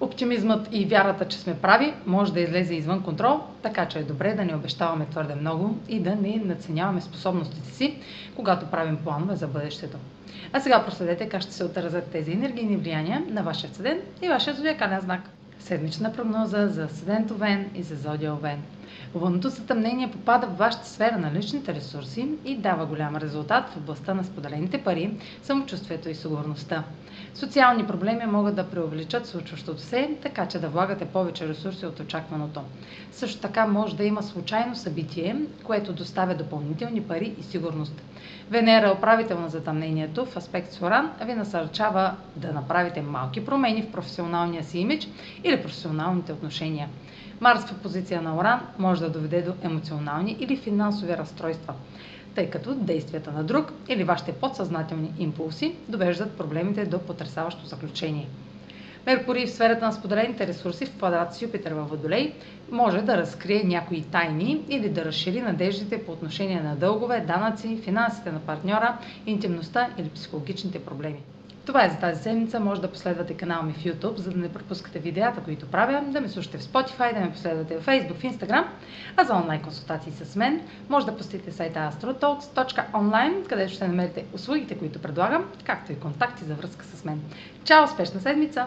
Оптимизмът и вярата, че сме прави, може да излезе извън контрол, така че е добре да не обещаваме твърде много и да не наценяваме способностите си, когато правим планове за бъдещето. А сега проследете как ще се отразят тези енергийни влияния на вашия седен и вашия зодиакален знак. Седмична прогноза за седент Овен и за зодия Овен. Лунното сътъмнение попада в вашата сфера на личните ресурси и дава голям резултат в областта на споделените пари, самочувствието и сигурността. Социални проблеми могат да преувеличат случващото се, така че да влагате повече ресурси от очакваното. Също така може да има случайно събитие, което доставя допълнителни пари и сигурност. Венера, управител на затъмнението в аспект с Оран, ви насърчава да направите малки промени в професионалния си имидж или професионалните отношения. Марс в позиция на Оран може да доведе до емоционални или финансови разстройства, тъй като действията на друг или вашите подсъзнателни импулси довеждат проблемите до потрясаващо заключение. Меркурий в сферата на споделените ресурси в квадрат с Юпитер във Водолей може да разкрие някои тайни или да разшири надеждите по отношение на дългове, данъци, финансите на партньора, интимността или психологичните проблеми. Това е за тази седмица. Може да последвате канала ми в YouTube, за да не пропускате видеята, които правя, да ме слушате в Spotify, да ме последвате в Facebook, в Instagram, а за онлайн консултации с мен може да посетите сайта astrotalks.online, където ще намерите услугите, които предлагам, както и контакти за връзка с мен. Чао! Успешна седмица!